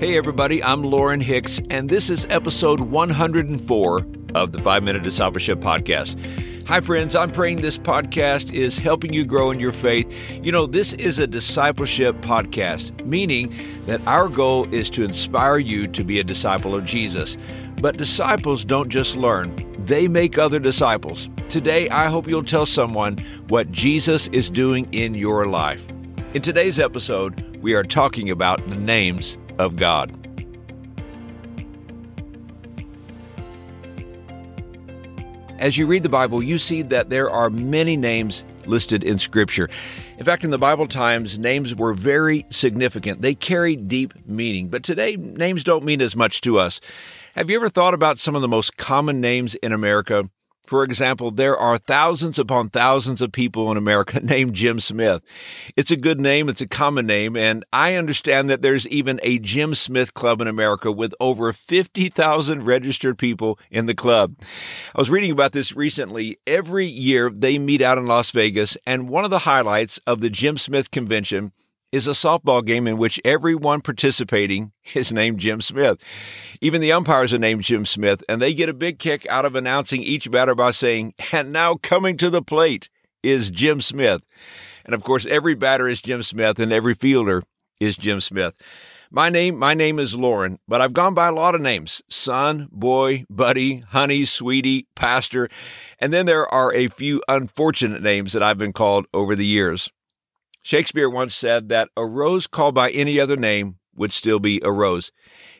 Hey, everybody, I'm Lauren Hicks, and this is episode 104 of the Five Minute Discipleship Podcast. Hi, friends. I'm praying this podcast is helping you grow in your faith. You know, this is a discipleship podcast, meaning that our goal is to inspire you to be a disciple of Jesus. But disciples don't just learn, they make other disciples. Today, I hope you'll tell someone what Jesus is doing in your life. In today's episode, we are talking about the names of God. As you read the Bible, you see that there are many names listed in Scripture. In fact, in the Bible times, names were very significant. They carried deep meaning. But today, names don't mean as much to us. Have you ever thought about some of the most common names in America? For example, there are thousands upon thousands of people in America named Jim Smith. It's a good name, it's a common name, and I understand that there's even a Jim Smith Club in America with over 50,000 registered people in the club. I was reading about this recently. Every year they meet out in Las Vegas, and one of the highlights of the Jim Smith convention is a softball game in which everyone participating is named Jim Smith. Even the umpires are named Jim Smith, and they get a big kick out of announcing each batter by saying, and now coming to the plate is Jim Smith. And of course, every batter is Jim Smith, and every fielder is Jim Smith. My name, my name is Lauren, but I've gone by a lot of names: son, boy, buddy, honey, sweetie, pastor, and then there are a few unfortunate names that I've been called over the years. Shakespeare once said that a rose called by any other name would still be a rose.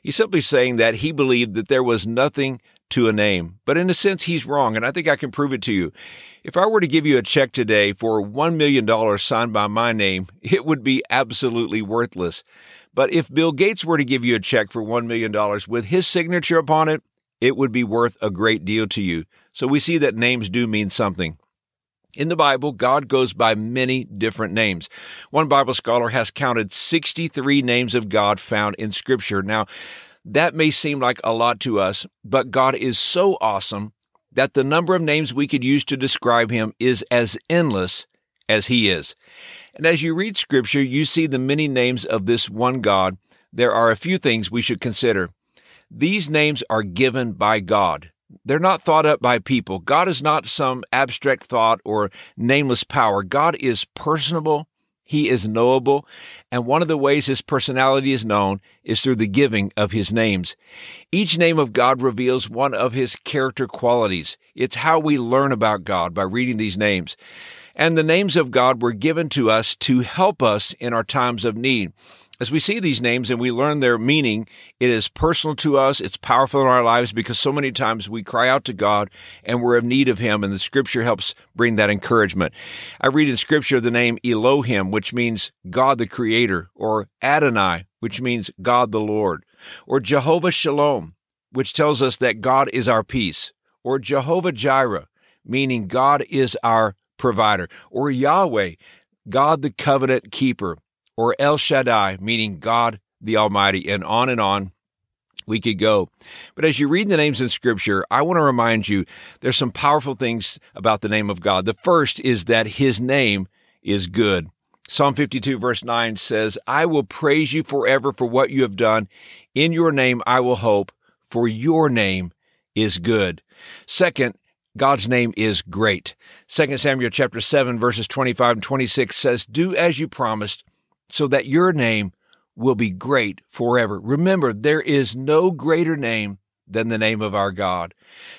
He's simply saying that he believed that there was nothing to a name. But in a sense, he's wrong, and I think I can prove it to you. If I were to give you a check today for $1 million signed by my name, it would be absolutely worthless. But if Bill Gates were to give you a check for $1 million with his signature upon it, it would be worth a great deal to you. So we see that names do mean something. In the Bible, God goes by many different names. One Bible scholar has counted 63 names of God found in Scripture. Now, that may seem like a lot to us, but God is so awesome that the number of names we could use to describe Him is as endless as He is. And as you read Scripture, you see the many names of this one God. There are a few things we should consider. These names are given by God. They're not thought up by people. God is not some abstract thought or nameless power. God is personable. He is knowable. And one of the ways his personality is known is through the giving of his names. Each name of God reveals one of his character qualities. It's how we learn about God by reading these names. And the names of God were given to us to help us in our times of need. As we see these names and we learn their meaning, it is personal to us. It's powerful in our lives because so many times we cry out to God and we're in need of Him, and the scripture helps bring that encouragement. I read in scripture the name Elohim, which means God the Creator, or Adonai, which means God the Lord, or Jehovah Shalom, which tells us that God is our peace, or Jehovah Jireh, meaning God is our provider, or Yahweh, God the covenant keeper, or El Shaddai, meaning God the Almighty, and on and on we could go. But as you read the names in Scripture, I want to remind you there's some powerful things about the name of God. The first is that His name is good. Psalm 52, verse 9 says, I will praise you forever for what you have done. In your name I will hope, for your name is good. Second, God's name is great. 2 Samuel chapter 7 verses 25 and 26 says, Do as you promised, so that your name will be great forever. Remember, there is no greater name than the name of our God.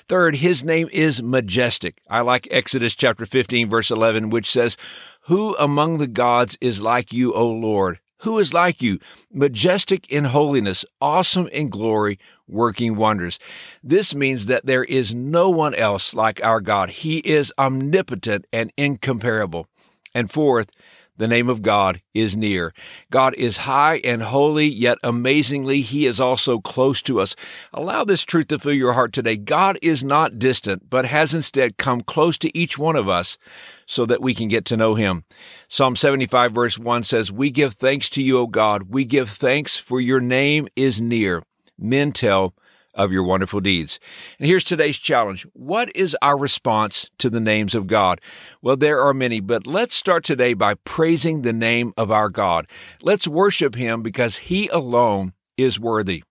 Third, his name is majestic. I like Exodus chapter 15 verse 11, which says, Who among the gods is like you, O Lord? Who is like you? Majestic in holiness, awesome in glory, working wonders. This means that there is no one else like our God. He is omnipotent and incomparable. And fourth, the name of God is near. God is high and holy, yet amazingly, He is also close to us. Allow this truth to fill your heart today. God is not distant, but has instead come close to each one of us so that we can get to know Him. Psalm 75 verse 1 says, We give thanks to you, O God. We give thanks for your name is near. Men tell of your wonderful deeds. And here's today's challenge. What is our response to the names of God? Well, there are many, but let's start today by praising the name of our God. Let's worship Him because He alone is worthy.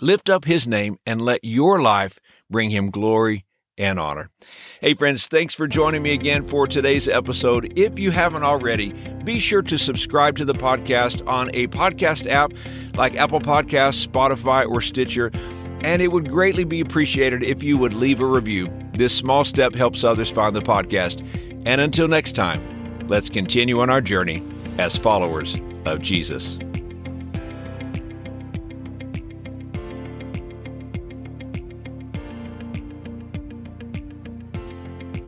Lift up his name and let your life bring him glory and honor. Hey, friends, thanks for joining me again for today's episode. If you haven't already, be sure to subscribe to the podcast on a podcast app like Apple Podcasts, Spotify, or Stitcher. And it would greatly be appreciated if you would leave a review. This small step helps others find the podcast. And until next time, let's continue on our journey as followers of Jesus.